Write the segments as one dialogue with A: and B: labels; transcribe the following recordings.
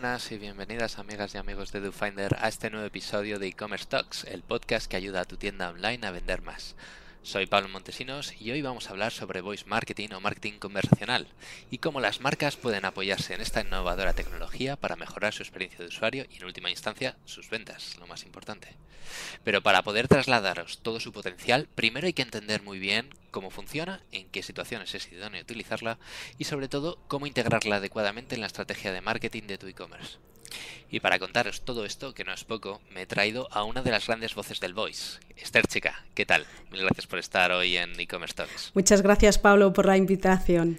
A: buenas y bienvenidas amigas y amigos de DoFinder a este nuevo episodio de e-commerce talks, el podcast que ayuda a tu tienda online a vender más. Soy Pablo Montesinos y hoy vamos a hablar sobre voice marketing o marketing conversacional y cómo las marcas pueden apoyarse en esta innovadora tecnología para mejorar su experiencia de usuario y en última instancia sus ventas, lo más importante. Pero para poder trasladaros todo su potencial, primero hay que entender muy bien cómo funciona, en qué situaciones es idóneo utilizarla y sobre todo cómo integrarla adecuadamente en la estrategia de marketing de tu e-commerce. Y para contaros todo esto, que no es poco, me he traído a una de las grandes voces del Voice, Esther Chica. ¿Qué tal? Mil gracias por estar hoy en e-commerce talks.
B: Muchas gracias, Pablo, por la invitación.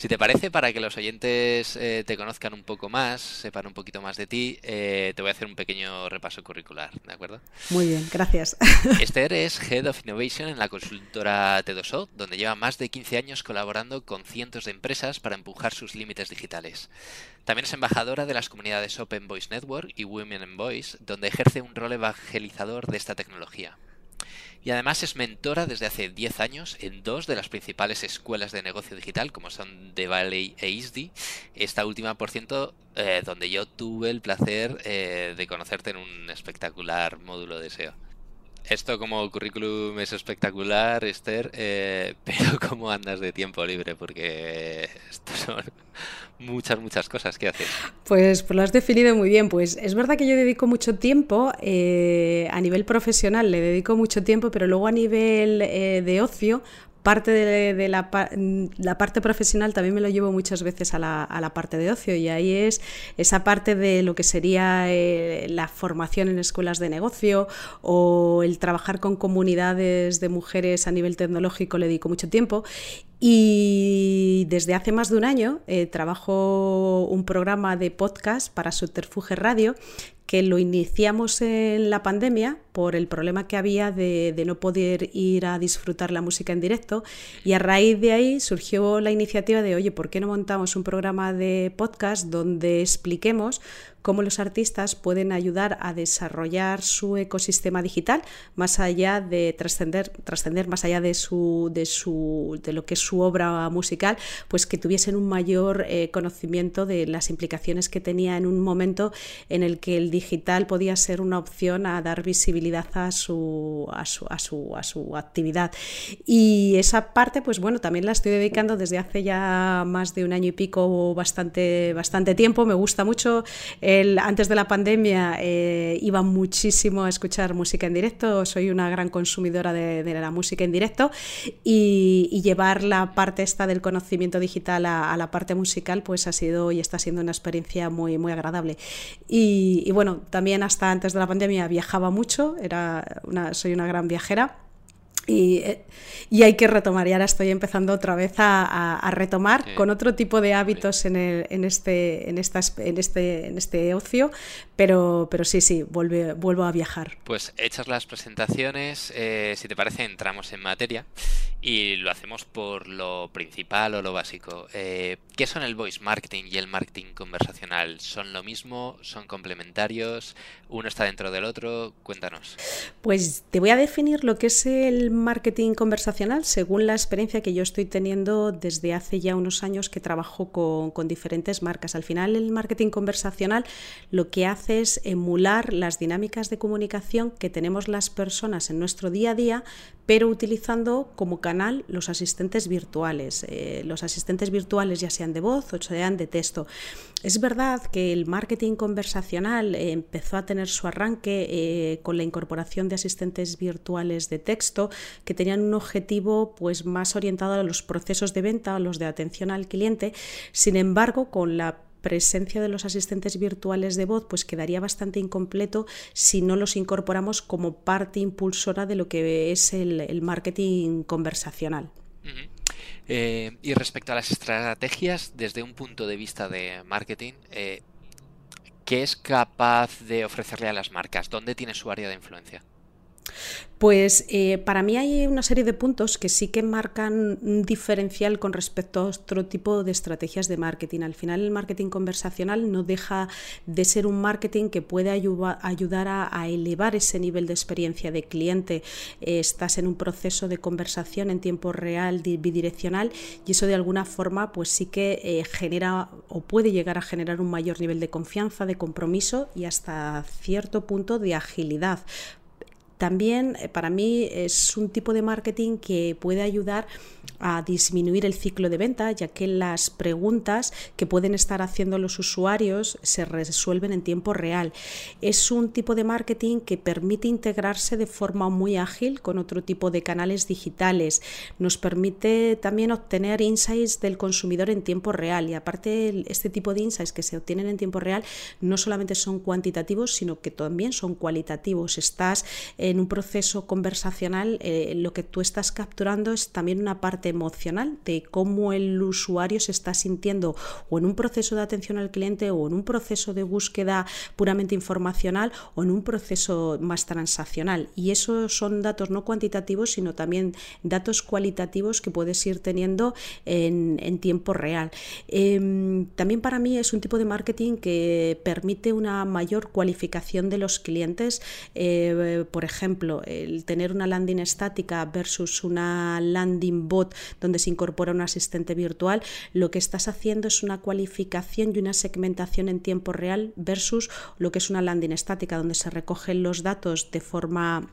A: Si te parece, para que los oyentes eh, te conozcan un poco más, sepan un poquito más de ti, eh, te voy a hacer un pequeño repaso curricular, ¿de acuerdo?
B: Muy bien, gracias.
A: Esther es Head of Innovation en la consultora T2O, donde lleva más de 15 años colaborando con cientos de empresas para empujar sus límites digitales. También es embajadora de las comunidades Open Voice Network y Women in Voice, donde ejerce un rol evangelizador de esta tecnología y además es mentora desde hace 10 años en dos de las principales escuelas de negocio digital, como son The Valley e ISDI. Esta última, por cierto, eh, donde yo tuve el placer eh, de conocerte en un espectacular módulo de SEO. Esto como currículum es espectacular, Esther, eh, pero ¿cómo andas de tiempo libre? Porque esto son muchas, muchas cosas que haces.
B: Pues, pues, lo has definido muy bien. Pues es verdad que yo dedico mucho tiempo, eh, a nivel profesional le dedico mucho tiempo, pero luego a nivel eh, de ocio, parte de, la, parte profesional también me lo llevo muchas veces a la, parte de ocio y ahí es esa parte de lo que sería eh, la formación en escuelas de negocio o el trabajar con comunidades de mujeres a nivel tecnológico le dedico mucho tiempo y desde hace más de un año eh, trabajo un programa de podcast para Subterfuge Radio que lo iniciamos en la pandemia por el problema que había de, de, no poder ir a disfrutar la música en directo. Y a raíz de ahí surgió la iniciativa de, oye, ¿por qué no montamos un programa de podcast donde expliquemos cómo los artistas pueden ayudar a desarrollar su ecosistema digital más allá de trascender, trascender más allá de su, de su de lo que es su obra musical, pues que tuviesen un mayor eh, conocimiento de las implicaciones que tenía en un momento en el que el digital podía ser una opción a dar visibilidad a su, a su, a su, a su actividad. Y esa parte, pues bueno, también la estoy dedicando desde hace ya más de un año y pico, bastante, bastante tiempo. Me gusta mucho antes de la pandemia eh, iba muchísimo a escuchar música en directo, soy una gran consumidora de, la música en directo y, llevar la parte esta del conocimiento digital a, la parte musical pues ha sido y está siendo una experiencia muy, muy agradable. Y, bueno, también hasta antes de la pandemia viajaba mucho, era soy una gran viajera. Eh, y, hay que retomar, y ahora estoy empezando otra vez a, retomar con otro tipo de hábitos en, en, este, en, en, este, en este ocio, pero, pero sí, sí, vuelve, vuelvo a viajar.
A: Pues hechas las presentaciones, eh, si te parece, entramos en materia y lo hacemos por lo principal o lo básico. Eh, ¿Qué son el voice marketing y el marketing conversacional? ¿Son lo mismo? ¿Son complementarios? ¿Uno está dentro del otro? Cuéntanos.
B: Pues te voy a definir lo que es el marketing conversacional según la experiencia que yo estoy teniendo desde hace ya unos años que trabajo con, con diferentes marcas. Al final el marketing conversacional lo que hace es emular las dinámicas de comunicación que tenemos las personas en nuestro día a día, pero utilizando como canal los asistentes virtuales. Eh, los asistentes virtuales ya sean de voz o sean de texto. Es verdad que el marketing conversacional eh, empezó a tener su arranque eh, con la incorporación de asistentes virtuales de texto que tenían un objetivo pues, más orientado a los procesos de venta, a los de atención al cliente. Sin embargo, con la presencia de los asistentes virtuales de voz pues quedaría bastante incompleto si no los incorporamos como parte impulsora de lo que es el, marketing conversacional.
A: Eh, y respecto a las estrategias, desde un punto de vista de marketing, eh, ¿qué es capaz de ofrecerle a las marcas? ¿Dónde tiene su área de influencia?
B: Pues eh, para mí hay una serie de puntos que sí que marcan un diferencial con respecto a otro tipo de estrategias de marketing. Al final el marketing conversacional no deja de ser un marketing que puede ayudar a, elevar ese nivel de experiencia de cliente. Eh, estás en un proceso de conversación en tiempo real, bidireccional, y eso de alguna forma pues sí que eh, genera o puede llegar a generar un mayor nivel de confianza, de compromiso y hasta cierto punto de agilidad también eh, para mí es un tipo de marketing que puede ayudar a disminuir el ciclo de venta, ya que las preguntas que pueden estar haciendo los usuarios se resuelven en tiempo real. Es un tipo de marketing que permite integrarse de forma muy ágil con otro tipo de canales digitales. Nos permite también obtener insights del consumidor en tiempo real y aparte este tipo de insights que se obtienen en tiempo real no solamente son cuantitativos, sino que también son cualitativos. Estás en un proceso conversacional, eh, lo que tú estás capturando es también una parte emocional de cómo el usuario se está sintiendo o en un proceso de atención al cliente o en un proceso de búsqueda puramente informacional o en un proceso más transaccional. Y esos son datos no cuantitativos, sino también datos cualitativos que puedes ir teniendo en, tiempo real. Em, también para mí es un tipo de marketing que permite una mayor cualificación de los clientes. Eh, por ejemplo, el tener una landing estática versus una landing bot donde se incorpora un asistente virtual, lo que estás haciendo es una cualificación y una segmentación en tiempo real versus lo que es una landing estática, donde se recogen los datos de forma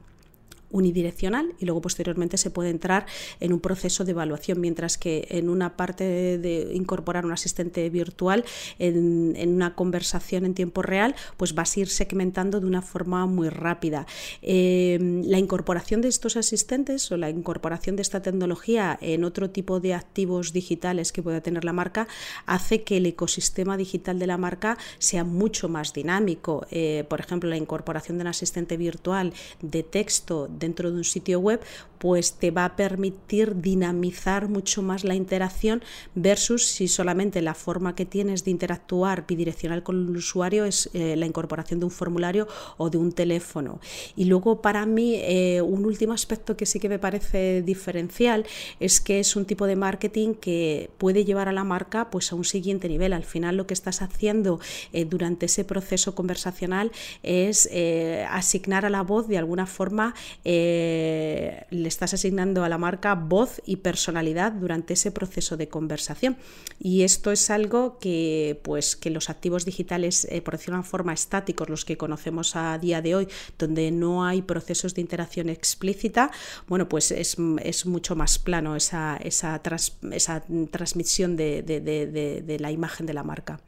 B: unidireccional y luego posteriormente se puede entrar en un proceso de evaluación, mientras que en una parte de, incorporar un asistente virtual en, una conversación en tiempo real, pues vas a ir segmentando de una forma muy rápida. Eh, la incorporación de estos asistentes o la incorporación de esta tecnología en otro tipo de activos digitales que pueda tener la marca hace que el ecosistema digital de la marca sea mucho más dinámico. Eh, por ejemplo, la incorporación de un asistente virtual de texto dentro de un sitio web, pues te va a permitir dinamizar mucho más la interacción versus si solamente la forma que tienes de interactuar bidireccional con el usuario es eh, la incorporación de un formulario o de un teléfono. Y luego para mí eh, un último aspecto que sí que me parece diferencial es que es un tipo de marketing que puede llevar a la marca pues a un siguiente nivel. Al final lo que estás haciendo eh, durante ese proceso conversacional es asignar a la voz de alguna forma le estás asignando a la marca voz y personalidad durante ese proceso de conversación. Y esto es algo que, pues, que los activos digitales, eh, por decirlo de una forma, estáticos, los que conocemos a día de hoy, donde no hay procesos de interacción explícita, bueno, pues es, mucho más plano esa, esa, esa transmisión de la imagen de la marca.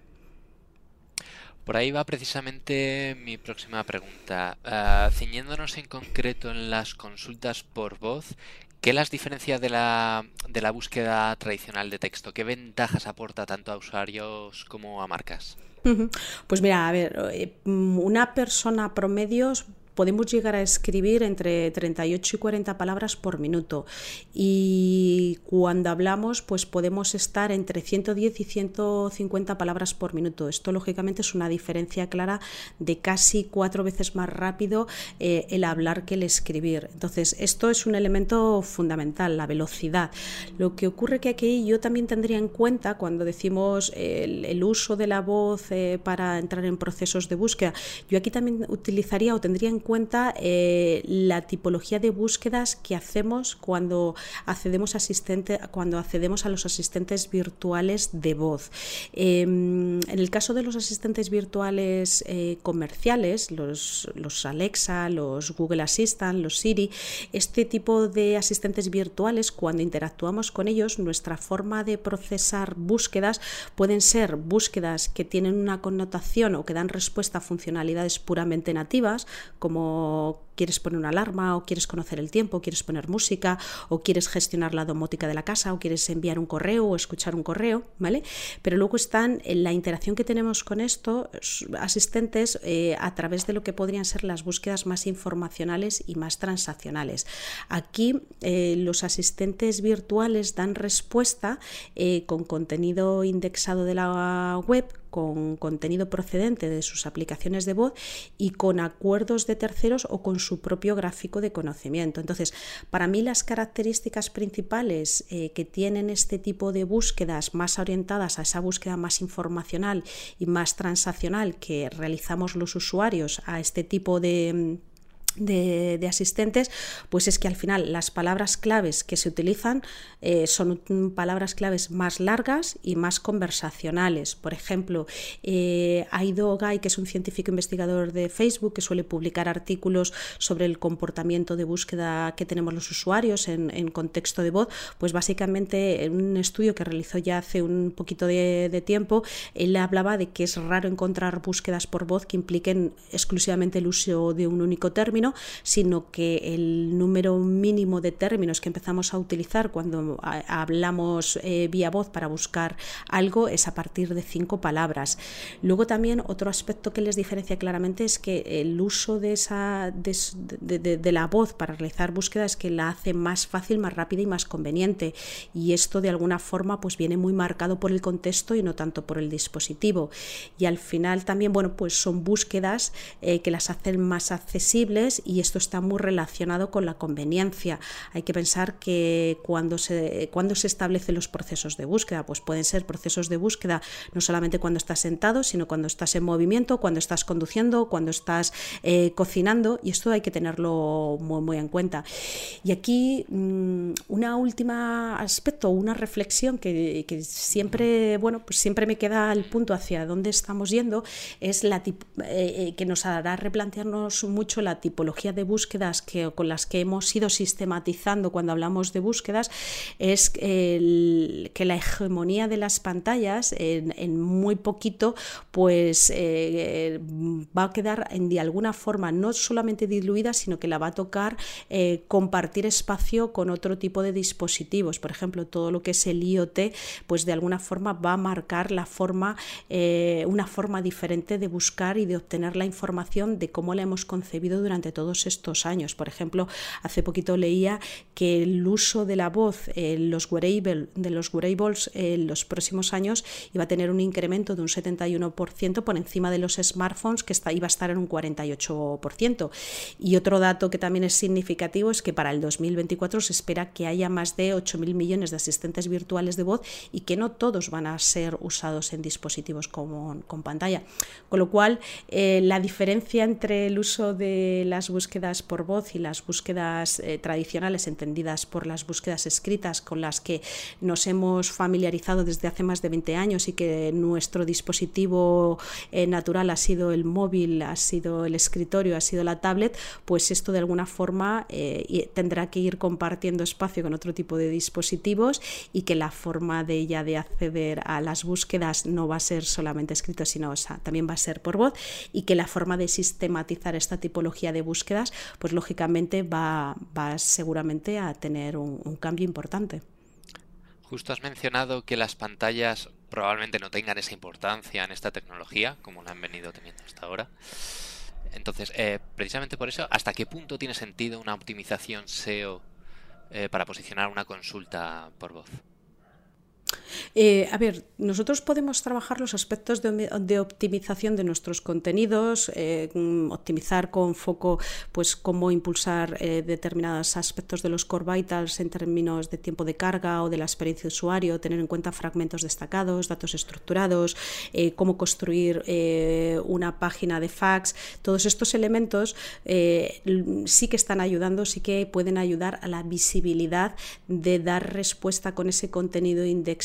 A: Por ahí va precisamente mi próxima pregunta. Uh, ciñéndonos en concreto en las consultas por voz, ¿qué las diferencia de la, de la búsqueda tradicional de texto? ¿Qué ventajas aporta tanto a usuarios como a marcas?
B: Pues mira, a ver, eh, una persona promedio podemos llegar a escribir entre 38 y 40 palabras por minuto y cuando hablamos pues podemos estar entre 110 y 150 palabras por minuto. Esto lógicamente es una diferencia clara de casi cuatro veces más rápido eh, el hablar que el escribir. Entonces esto es un elemento fundamental, la velocidad. Lo que ocurre que aquí yo también tendría en cuenta cuando decimos el, uso de la voz eh, para entrar en procesos de búsqueda, yo aquí también utilizaría o tendría en cuenta eh, la tipología de búsquedas que hacemos cuando accedemos, asistente, cuando accedemos a los asistentes virtuales de voz. Em, en el caso de los asistentes virtuales eh, comerciales, los, los Alexa, los Google Assistant, los Siri, este tipo de asistentes virtuales, cuando interactuamos con ellos, nuestra forma de procesar búsquedas pueden ser búsquedas que tienen una connotación o que dan respuesta a funcionalidades puramente nativas, como como quieres poner una alarma o quieres conocer el tiempo, quieres poner música o quieres gestionar la domótica de la casa o quieres enviar un correo o escuchar un correo, ¿vale? Pero luego están en la interacción que tenemos con estos asistentes eh, a través de lo que podrían ser las búsquedas más informacionales y más transaccionales. Aquí eh, los asistentes virtuales dan respuesta eh, con contenido indexado de la web con contenido procedente de sus aplicaciones de voz y con acuerdos de terceros o con su propio gráfico de conocimiento. Entonces, para mí las características principales eh, que tienen este tipo de búsquedas más orientadas a esa búsqueda más informacional y más transaccional que realizamos los usuarios a este tipo de de, asistentes, pues es que al final las palabras claves que se utilizan eh, son palabras claves más largas y más conversacionales. Por ejemplo, eh, Aido Gai, que es un científico investigador de Facebook, que suele publicar artículos sobre el comportamiento de búsqueda que tenemos los usuarios en, contexto de voz, pues básicamente en un estudio que realizó ya hace un poquito de, de tiempo, él hablaba de que es raro encontrar búsquedas por voz que impliquen exclusivamente el uso de un único término sino que el número mínimo de términos que empezamos a utilizar cuando hablamos eh, vía voz para buscar algo es a partir de cinco palabras. Luego también otro aspecto que les diferencia claramente es que el uso de, la voz para realizar búsquedas es que la hace más fácil, más rápida y más conveniente. Y esto de alguna forma pues viene muy marcado por el contexto y no tanto por el dispositivo. Y al final también, bueno, pues son búsquedas eh, que las hacen más accesibles y esto está muy relacionado con la conveniencia. Hay que pensar que cuando se, cuando se establecen los procesos de búsqueda, pues pueden ser procesos de búsqueda no solamente cuando estás sentado, sino cuando estás en movimiento, cuando estás conduciendo, cuando estás eh, cocinando y esto hay que tenerlo muy, muy en cuenta. Y aquí mm, una última aspecto, una reflexión que, que, siempre, bueno, pues siempre me queda al punto hacia dónde estamos yendo es la eh, eh, que nos hará replantearnos mucho la tipología de búsquedas que, con las que hemos ido sistematizando cuando hablamos de búsquedas es que la hegemonía de las pantallas en, muy poquito pues eh, va a quedar en, de alguna forma no solamente diluida sino que la va a tocar eh, compartir espacio con otro tipo de dispositivos. Por ejemplo todo lo que es el IoT pues de alguna forma va a marcar la forma eh, una forma diferente de buscar y de obtener la información de cómo la hemos concebido durante todos estos años. Por ejemplo, hace poquito leía que el uso de la voz en los, wearable, de los wearables en los próximos años iba a tener un incremento de un 71% por encima de los smartphones, que iba a estar en un 48%. Y otro dato que también es significativo es que para el 2024 se espera que haya más de 8.000 millones de asistentes virtuales de voz y que no todos van a ser usados en dispositivos con, pantalla. Con lo cual, eh, la diferencia entre el uso de las búsquedas por voz y las búsquedas eh, tradicionales entendidas por las búsquedas escritas con las que nos hemos familiarizado desde hace más de 20 años y que nuestro dispositivo eh, natural ha sido el móvil, ha sido el escritorio, ha sido la tablet, pues esto de alguna forma eh, tendrá que ir compartiendo espacio con otro tipo de dispositivos y que la forma de ella de acceder a las búsquedas no va a ser solamente escrito, sino también va a ser por voz y que la forma de sistematizar esta tipología de búsquedas, pues lógicamente va, va seguramente a tener un, cambio importante.
A: Justo has mencionado que las pantallas probablemente no tengan esa importancia en esta tecnología, como la han venido teniendo hasta ahora. Entonces, eh, precisamente por eso, ¿hasta qué punto tiene sentido una optimización SEO eh, para posicionar una consulta por voz?
B: Eh, a ver, nosotros podemos trabajar los aspectos de, optimización de nuestros contenidos, eh, mm, optimizar con foco, pues cómo impulsar eh, determinados aspectos de los core vitals en términos de tiempo de carga o de la experiencia de usuario, tener en cuenta fragmentos destacados, datos estructurados, cómo construir una página de fax. Todos estos elementos sí que están ayudando, sí que pueden ayudar a la visibilidad de dar respuesta con ese contenido indexado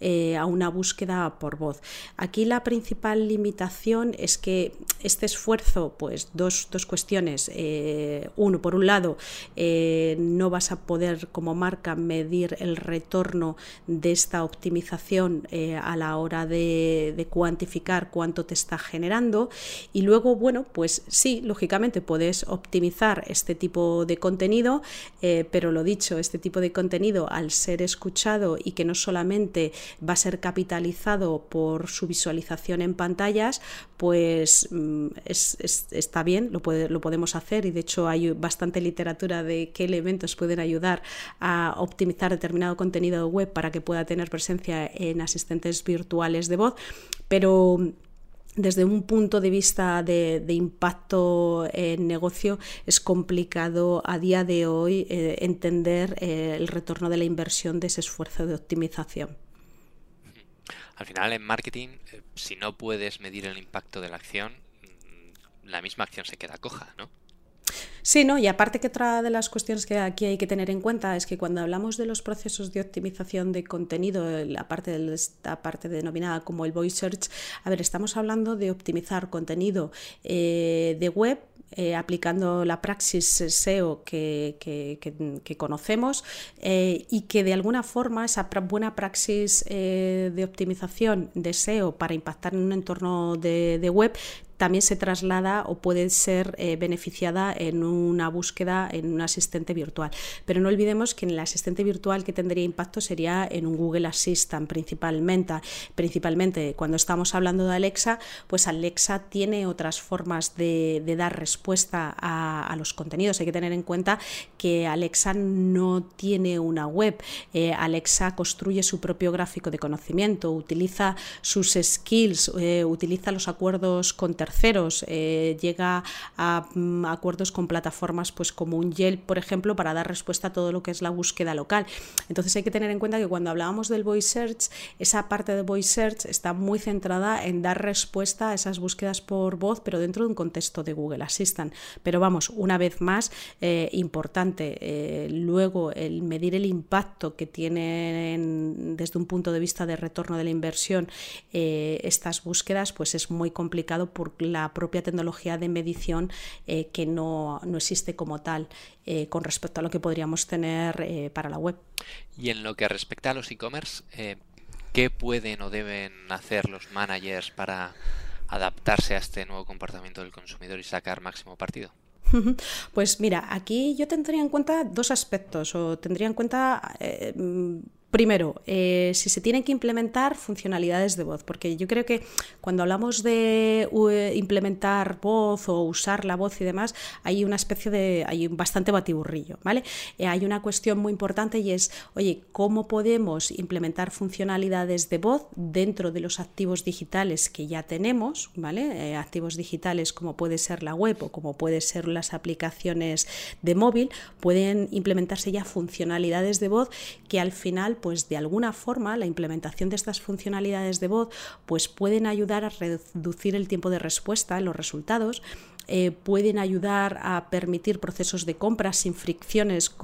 B: eh, a una búsqueda por voz. Aquí la principal limitación es que este esfuerzo, pues dos, cuestiones. Eh, uno, por un lado, eh, no vas a poder como marca medir el retorno de esta optimización a la hora de, cuantificar cuánto te está generando. Y luego, bueno, pues sí, lógicamente puedes optimizar este tipo de contenido, pero lo dicho, este tipo de contenido al ser escuchado y que no solamente va a ser capitalizado por su visualización en pantallas, pues mm, está bien, lo, lo podemos hacer y de hecho hay bastante literatura de qué elementos pueden ayudar a optimizar determinado contenido web para que pueda tener presencia en asistentes virtuales de voz, pero desde un punto de vista de, impacto en negocio es complicado a día de hoy eh, entender eh, el retorno de la inversión de ese esfuerzo de optimización.
A: Al final en marketing, eh, si no puedes medir el impacto de la acción, mm, la misma acción se queda coja, ¿no?
B: Sí, ¿no? Y aparte que otra de las cuestiones que aquí hay que tener en cuenta es que cuando hablamos de los procesos de optimización de contenido, la parte de esta parte denominada como el voice search, a ver, estamos hablando de optimizar contenido eh, de web eh, aplicando la praxis SEO que, conocemos eh, y que de alguna forma esa buena praxis de optimización de SEO para impactar en un entorno de web también se traslada o puede ser eh, beneficiada en una búsqueda en un asistente virtual. Pero no olvidemos que en el asistente virtual que tendría impacto sería en un Google Assistant principalmente. Principalmente cuando estamos hablando de Alexa, pues Alexa tiene otras formas de, dar respuesta a, los contenidos. Hay que tener en cuenta que Alexa no tiene una web. Eh, Alexa construye su propio gráfico de conocimiento, utiliza sus skills, eh, utiliza los acuerdos con terceros, eh, llega a, mm, acuerdos con plataformas pues como un Yelp, por ejemplo, para dar respuesta a todo lo que es la búsqueda local. Entonces hay que tener en cuenta que cuando hablábamos del voice search, esa parte de voice search está muy centrada en dar respuesta a esas búsquedas por voz, pero dentro de un contexto de Google Assistant. Pero vamos, una vez más, eh, importante, eh, luego el medir el impacto que tienen desde un punto de vista de retorno de la inversión estas búsquedas, pues es muy complicado por la propia tecnología de medición eh, que no, existe como tal eh, con respecto a lo que podríamos tener eh, para la web.
A: Y en lo que respecta a los e-commerce, ¿qué pueden o deben hacer los managers para adaptarse a este nuevo comportamiento del consumidor y sacar máximo partido?
B: Pues mira, aquí yo tendría en cuenta dos aspectos, o tendría en cuenta Primero, eh, si se tienen que implementar funcionalidades de voz, porque yo creo que cuando hablamos de implementar voz o usar la voz y demás, hay una especie de, hay bastante batiburrillo, ¿vale? Eh, hay una cuestión muy importante y es, oye, ¿cómo podemos implementar funcionalidades de voz dentro de los activos digitales que ya tenemos, ¿vale? Eh, activos digitales como puede ser la web o como puede ser las aplicaciones de móvil, pueden implementarse ya funcionalidades de voz que al final pues de alguna forma la implementación de estas funcionalidades de voz pues pueden ayudar a reducir el tiempo de respuesta en los resultados eh, pueden ayudar a permitir procesos de compra sin fricciones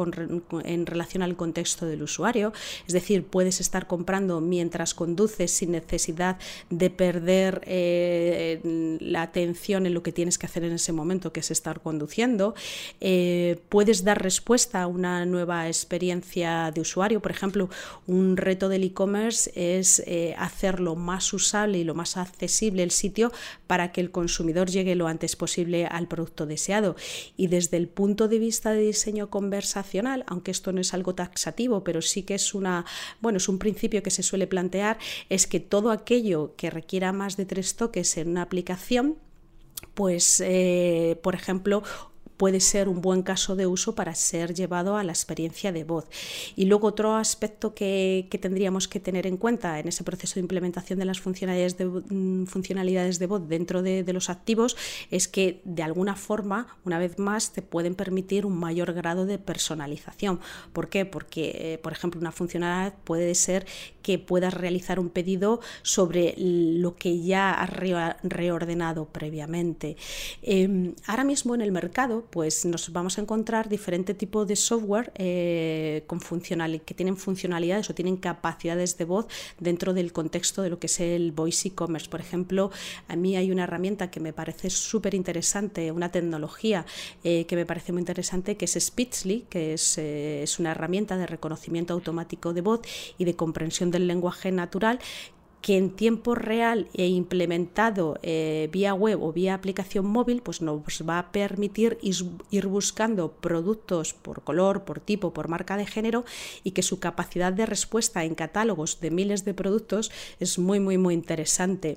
B: en relación al contexto del usuario. Es decir, puedes estar comprando mientras conduces sin necesidad de perder eh, la atención en lo que tienes que hacer en ese momento, que es estar conduciendo. Eh, puedes dar respuesta a una nueva experiencia de usuario. Por ejemplo, un reto del e-commerce es hacerlo más usable y lo más accesible el sitio para que el consumidor llegue lo antes posible al producto deseado. Y desde el punto de vista de diseño conversacional, aunque esto no es algo taxativo, pero sí que es una, bueno, es un principio que se suele plantear, es que todo aquello que requiera más de tres toques en una aplicación, pues, eh, por ejemplo, puede ser un buen caso de uso para ser llevado a la experiencia de voz. Y luego otro aspecto que, tendríamos que tener en cuenta en ese proceso de implementación de las funcionalidades de, mm, funcionalidades de voz dentro de, los activos es que de alguna forma, una vez más, te pueden permitir un mayor grado de personalización. ¿Por qué? Porque, eh, por ejemplo, una funcionalidad puede ser que puedas realizar un pedido sobre lo que ya has reordenado previamente. Em, ahora mismo en el mercado pues nos vamos a encontrar diferente tipo de software eh, que tienen funcionalidades o tienen capacidades de voz dentro del contexto de lo que es el voice e-commerce. Por ejemplo, a mí hay una herramienta que me parece súper interesante, una tecnología eh, que me parece muy interesante, que es Speechly, que es, eh, es una herramienta de reconocimiento automático de voz y de comprensión del lenguaje natural que en tiempo real e implementado eh, vía web o vía aplicación móvil, pues nos va a permitir ir buscando productos por color, por tipo, por marca de género y que su capacidad de respuesta en catálogos de miles de productos es muy, muy, muy interesante.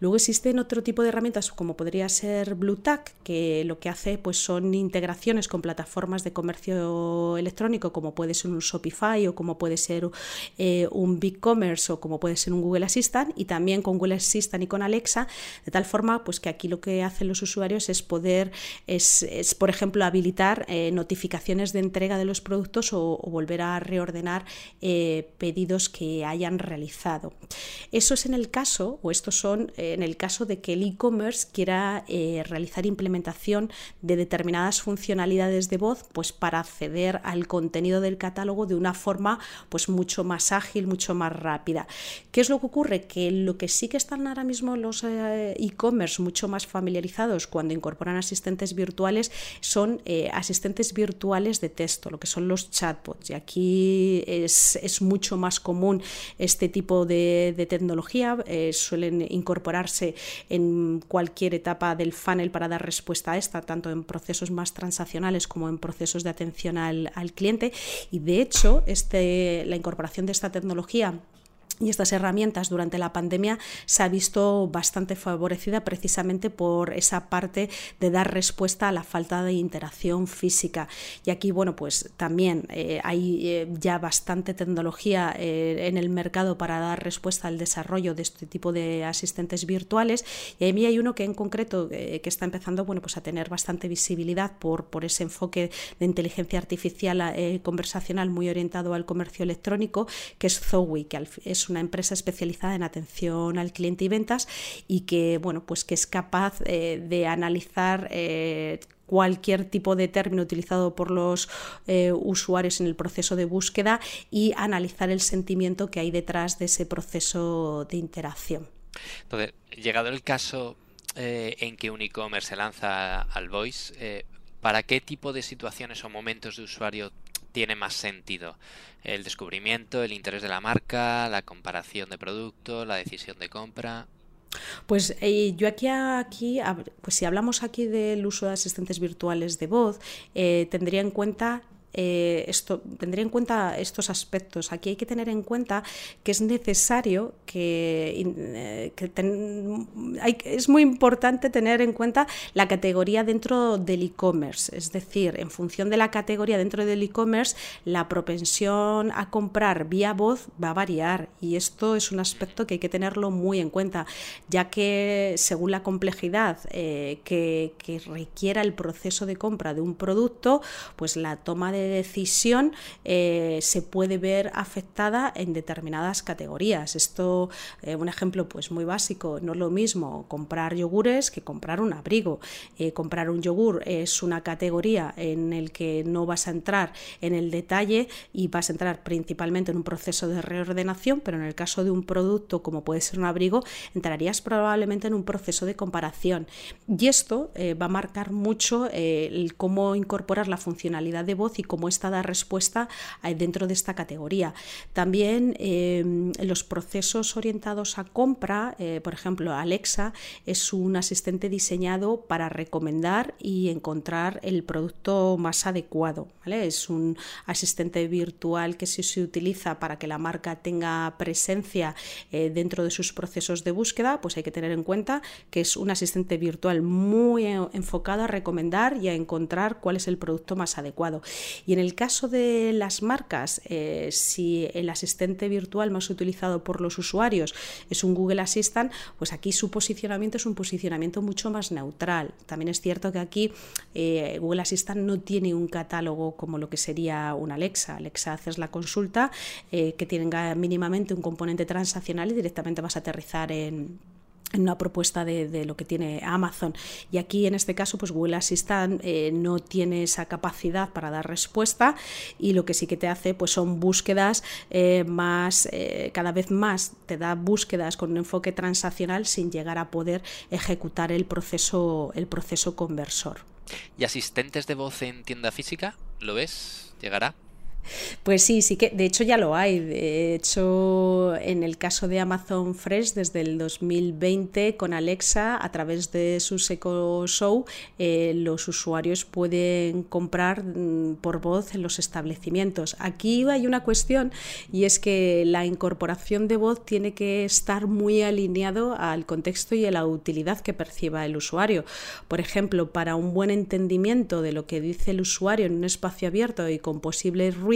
B: Luego existen otro tipo de herramientas como podría ser BlueTack, que lo que hace pues son integraciones con plataformas de comercio electrónico como puede ser un Shopify o como puede ser eh, un BigCommerce o como puede ser un Google Assistant Y también con Google Assistant y con Alexa, de tal forma pues que aquí lo que hacen los usuarios es poder, es, por ejemplo, habilitar eh, notificaciones de entrega de los productos o, volver a reordenar eh, pedidos que hayan realizado. Eso es en el caso, o estos son en el caso de que el e-commerce quiera realizar implementación de determinadas funcionalidades de voz pues para acceder al contenido del catálogo de una forma pues mucho más ágil, mucho más rápida. ¿Qué es lo que ocurre? Que lo que sí que están ahora mismo los eh, e-commerce mucho más familiarizados cuando incorporan asistentes virtuales son eh, asistentes virtuales de texto, lo que son los chatbots. Y aquí es, mucho más común este tipo de, tecnología. Eh, suelen incorporarse en cualquier etapa del funnel para dar respuesta a esta, tanto en procesos más transaccionales como en procesos de atención al, al cliente. Y de hecho, este, la incorporación de esta tecnología y estas herramientas durante la pandemia se ha visto bastante favorecida precisamente por esa parte de dar respuesta a la falta de interacción física. Y aquí, bueno, pues también eh, hay eh, ya bastante tecnología eh, en el mercado para dar respuesta al desarrollo de este tipo de asistentes virtuales. Y a mí hay uno que en concreto que está empezando, bueno, pues a tener bastante visibilidad por, por ese enfoque de inteligencia artificial conversacional muy orientado al comercio electrónico, que es Zoe, que es una empresa especializada en atención al cliente y ventas y que, bueno, pues que es capaz eh, de analizar eh, cualquier tipo de término utilizado por los eh, usuarios en el proceso de búsqueda y analizar el sentimiento que hay detrás de ese proceso de interacción.
A: Entonces, llegado el caso en que un e-commerce se lanza al voice, ¿para qué tipo de situaciones o momentos de usuario tiene más sentido. El descubrimiento, el interés de la marca, la comparación de producto, la decisión de compra.
B: Pues eh, yo aquí, aquí, pues si hablamos aquí del uso de asistentes virtuales de voz, eh, tendría en cuenta eh, esto, tendría en cuenta estos aspectos. Aquí hay que tener en cuenta que es necesario que, eh, es muy importante tener en cuenta la categoría dentro del e-commerce. Es decir, en función de la categoría dentro del e-commerce, la propensión a comprar vía voz va a variar y esto es un aspecto que hay que tenerlo muy en cuenta, ya que según la complejidad eh, que requiera el proceso de compra de un producto, pues la toma de decisión eh, se puede ver afectada en determinadas categorías. Esto, eh, un ejemplo pues muy básico, no es lo mismo comprar yogures que comprar un abrigo. Eh, comprar un yogur es una categoría en el que no vas a entrar en el detalle y vas a entrar principalmente en un proceso de reordenación, pero en el caso de un producto como puede ser un abrigo, entrarías probablemente en un proceso de comparación. Y esto va a marcar mucho cómo incorporar la funcionalidad de voz y cómo esta da respuesta eh, dentro de esta categoría. También em, los procesos orientados a compra, eh, por ejemplo, Alexa es un asistente diseñado para recomendar y encontrar el producto más adecuado. Es un asistente virtual que se utiliza para que la marca tenga presencia eh, dentro de sus procesos de búsqueda, pues hay que tener en cuenta que es un asistente virtual muy enfocado a recomendar y a encontrar cuál es el producto más adecuado. Y en el caso de las marcas, eh, si el asistente virtual más utilizado por los usuarios es un Google Assistant, pues aquí su posicionamiento es un posicionamiento mucho más neutral. También es cierto que aquí eh, Google Assistant no tiene un catálogo como lo que sería un Alexa. Alexa haces la consulta eh, que tenga mínimamente un componente transaccional y directamente vas a aterrizar en una propuesta de, lo que tiene Amazon. Y aquí en este caso, pues Google Assistant eh, no tiene esa capacidad para dar respuesta y lo que sí que te hace pues son búsquedas eh, más, eh, cada vez más te da búsquedas con un enfoque transaccional sin llegar a poder ejecutar el proceso, el proceso conversor.
A: ¿Y asistentes de voz en tienda física? ¿Lo ves? ¿Llegará?
B: Pues sí, sí que, de hecho ya lo hay. De hecho, en el caso de Amazon Fresh, desde el 2020, con Alexa, a través de su Echo Show, eh, los usuarios pueden comprar mm, por voz en los establecimientos. Aquí hay una cuestión y es que la incorporación de voz tiene que estar muy alineado al contexto y a la utilidad que perciba el usuario. Por ejemplo, para un buen entendimiento de lo que dice el usuario en un espacio abierto y con posibles ruidos,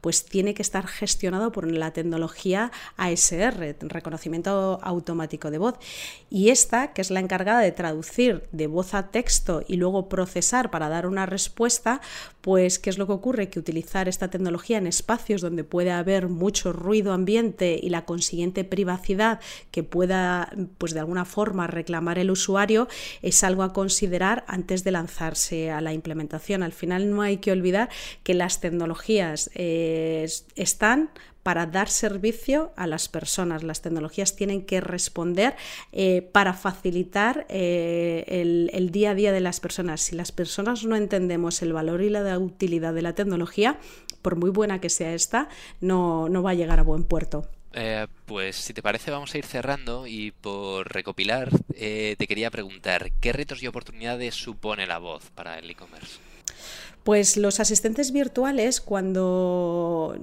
B: pues tiene que estar gestionado por la tecnología ASR, reconocimiento automático de voz. Y esta, que es la encargada de traducir de voz a texto y luego procesar para dar una respuesta, pues ¿qué es lo que ocurre? Que utilizar esta tecnología en espacios donde puede haber mucho ruido ambiente y la consiguiente privacidad que pueda, pues de alguna forma, reclamar el usuario, es algo a considerar antes de lanzarse a la implementación. Al final no hay que olvidar que las tecnologías eh, están para dar servicio a las personas. Las tecnologías tienen que responder eh, para facilitar eh, el, día a día de las personas. Si las personas no entendemos el valor y la utilidad de la tecnología, por muy buena que sea esta, no, no va a llegar a buen puerto.
A: Pues si te parece vamos a ir cerrando y por recopilar te quería preguntar, ¿qué retos y oportunidades supone la voz para el e-commerce?
B: Pues los asistentes virtuales, cuando,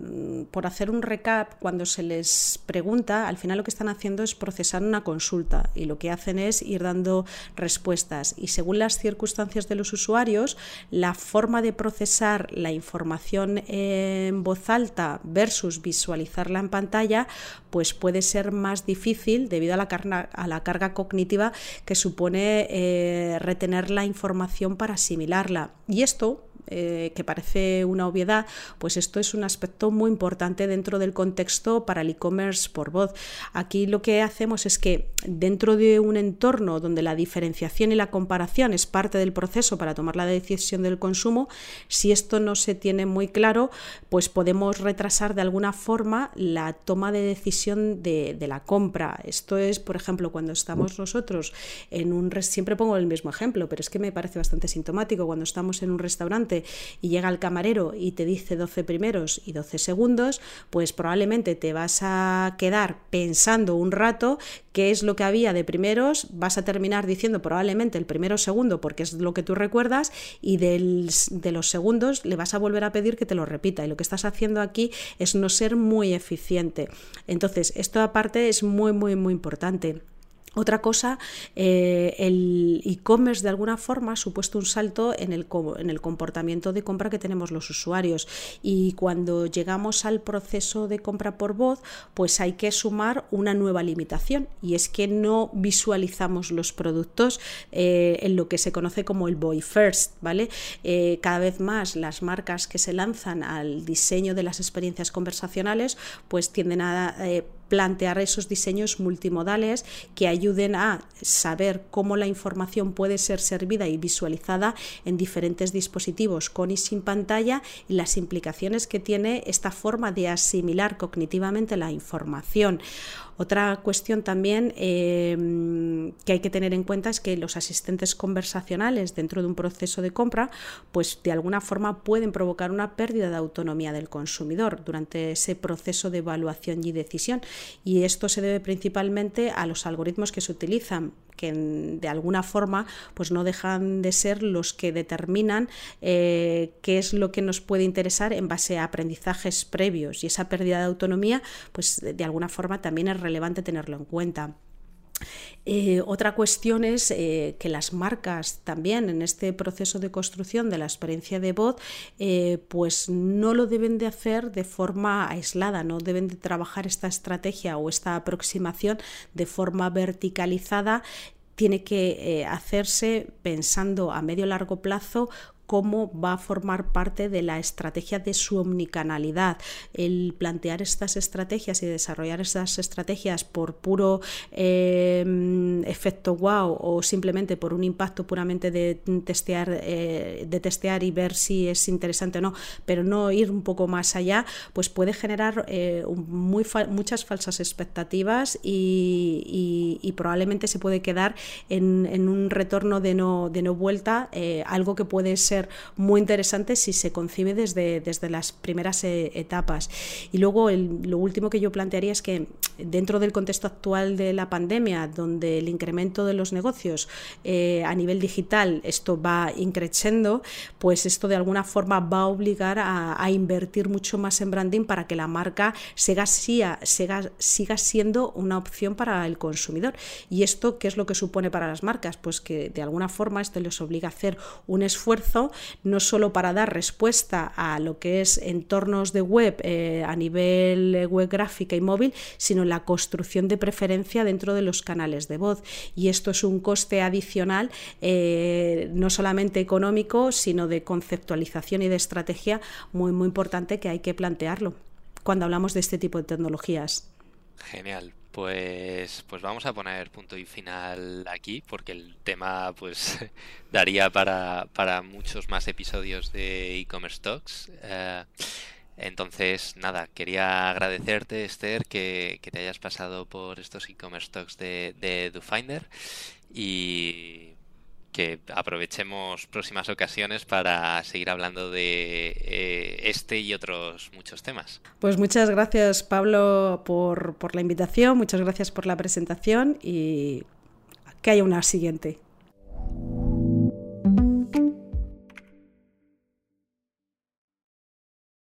B: por hacer un recap, cuando se les pregunta, al final lo que están haciendo es procesar una consulta y lo que hacen es ir dando respuestas. Y según las circunstancias de los usuarios, la forma de procesar la información en voz alta versus visualizarla en pantalla, pues puede ser más difícil debido a la, carga, a la carga cognitiva que supone eh, retener la información para asimilarla. Y esto eh, que parece una obviedad, pues esto es un aspecto muy importante dentro del contexto para el e-commerce por voz. Aquí lo que hacemos es que dentro de un entorno donde la diferenciación y la comparación es parte del proceso para tomar la decisión del consumo, si esto no se tiene muy claro, pues podemos retrasar de alguna forma la toma de decisión de, de la compra. Esto es, por ejemplo, cuando estamos nosotros en un... Siempre pongo el mismo ejemplo, pero es que me parece bastante sintomático. Cuando estamos en un restaurante y llega el camarero y te dice 12 primeros y 12 segundos, pues probablemente te vas a quedar pensando un rato qué es lo que había de primeros, vas a terminar diciendo probablemente el primero segundo porque es lo que tú recuerdas y de los segundos le vas a volver a pedir que te lo repita y lo que estás haciendo aquí es no ser muy eficiente. Entonces, esto aparte es muy, muy, muy importante. Otra cosa, eh, el e-commerce de alguna forma ha supuesto un salto en el, en el, comportamiento de compra que tenemos los usuarios y cuando llegamos al proceso de compra por voz, pues hay que sumar una nueva limitación y es que no visualizamos los productos eh, en lo que se conoce como el boy first, ¿vale? Eh, cada vez más las marcas que se lanzan al diseño de las experiencias conversacionales pues tienden a plantear esos diseños multimodales que ayuden a saber cómo la información puede ser servida y visualizada en diferentes dispositivos con y sin pantalla y las implicaciones que tiene esta forma de asimilar cognitivamente la información. Otra cuestión también em, que hay que tener en cuenta es que los asistentes conversacionales dentro de un proceso de compra, pues de alguna forma pueden provocar una pérdida de autonomía del consumidor durante ese proceso de evaluación y decisión. Y esto se debe principalmente a los algoritmos que se utilizan que de alguna forma pues no dejan de ser los que determinan eh, qué es lo que nos puede interesar en base a aprendizajes previos y esa pérdida de autonomía pues de alguna forma también es relevante tenerlo en cuenta. Eh, otra cuestión es eh, que las marcas también en este proceso de construcción de la experiencia de voz, pues no lo deben de hacer de forma aislada, no deben de trabajar esta estrategia o esta aproximación de forma verticalizada. Tiene que hacerse pensando a medio largo plazo cómo va a formar parte de la estrategia de su omnicanalidad. El plantear estas estrategias y desarrollar estas estrategias por puro em, efecto wow o simplemente por un impacto puramente de testear, eh, de testear y ver si es interesante o no, pero no ir un poco más allá, pues puede generar eh, muchas falsas expectativas y, probablemente se puede quedar en, un retorno de no, de no vuelta, eh, algo que puede ser muy interesante si se concibe desde, desde las primeras eh, etapas. Y luego lo último que yo plantearía es que dentro del contexto actual de la pandemia, donde el incremento de los negocios eh, a nivel digital, esto va increciendo, pues esto de alguna forma va a obligar a, invertir mucho más en branding para que la marca siga, siga, siga siendo una opción para el consumidor. ¿Y esto qué es lo que supone para las marcas? Pues que de alguna forma esto les obliga a hacer un esfuerzo no solo para dar respuesta a lo que es entornos de web eh, a nivel web gráfica y móvil, sino la construcción de preferencia dentro de los canales de voz. Y esto es un coste adicional, eh, no solamente económico, sino de conceptualización y de estrategia muy, muy importante que hay que plantearlo cuando hablamos de este tipo de tecnologías.
A: Genial. Pues, pues vamos a poner punto y final aquí, porque el tema pues daría para, para muchos más episodios de e-commerce talks. Eh, entonces, nada, quería agradecerte, Esther, que, te hayas pasado por estos e-commerce talks de, de DoFinder y que aprovechemos próximas ocasiones para seguir hablando de eh, este y otros muchos temas.
B: Pues muchas gracias Pablo por, por la invitación, muchas gracias por la presentación y que haya una siguiente.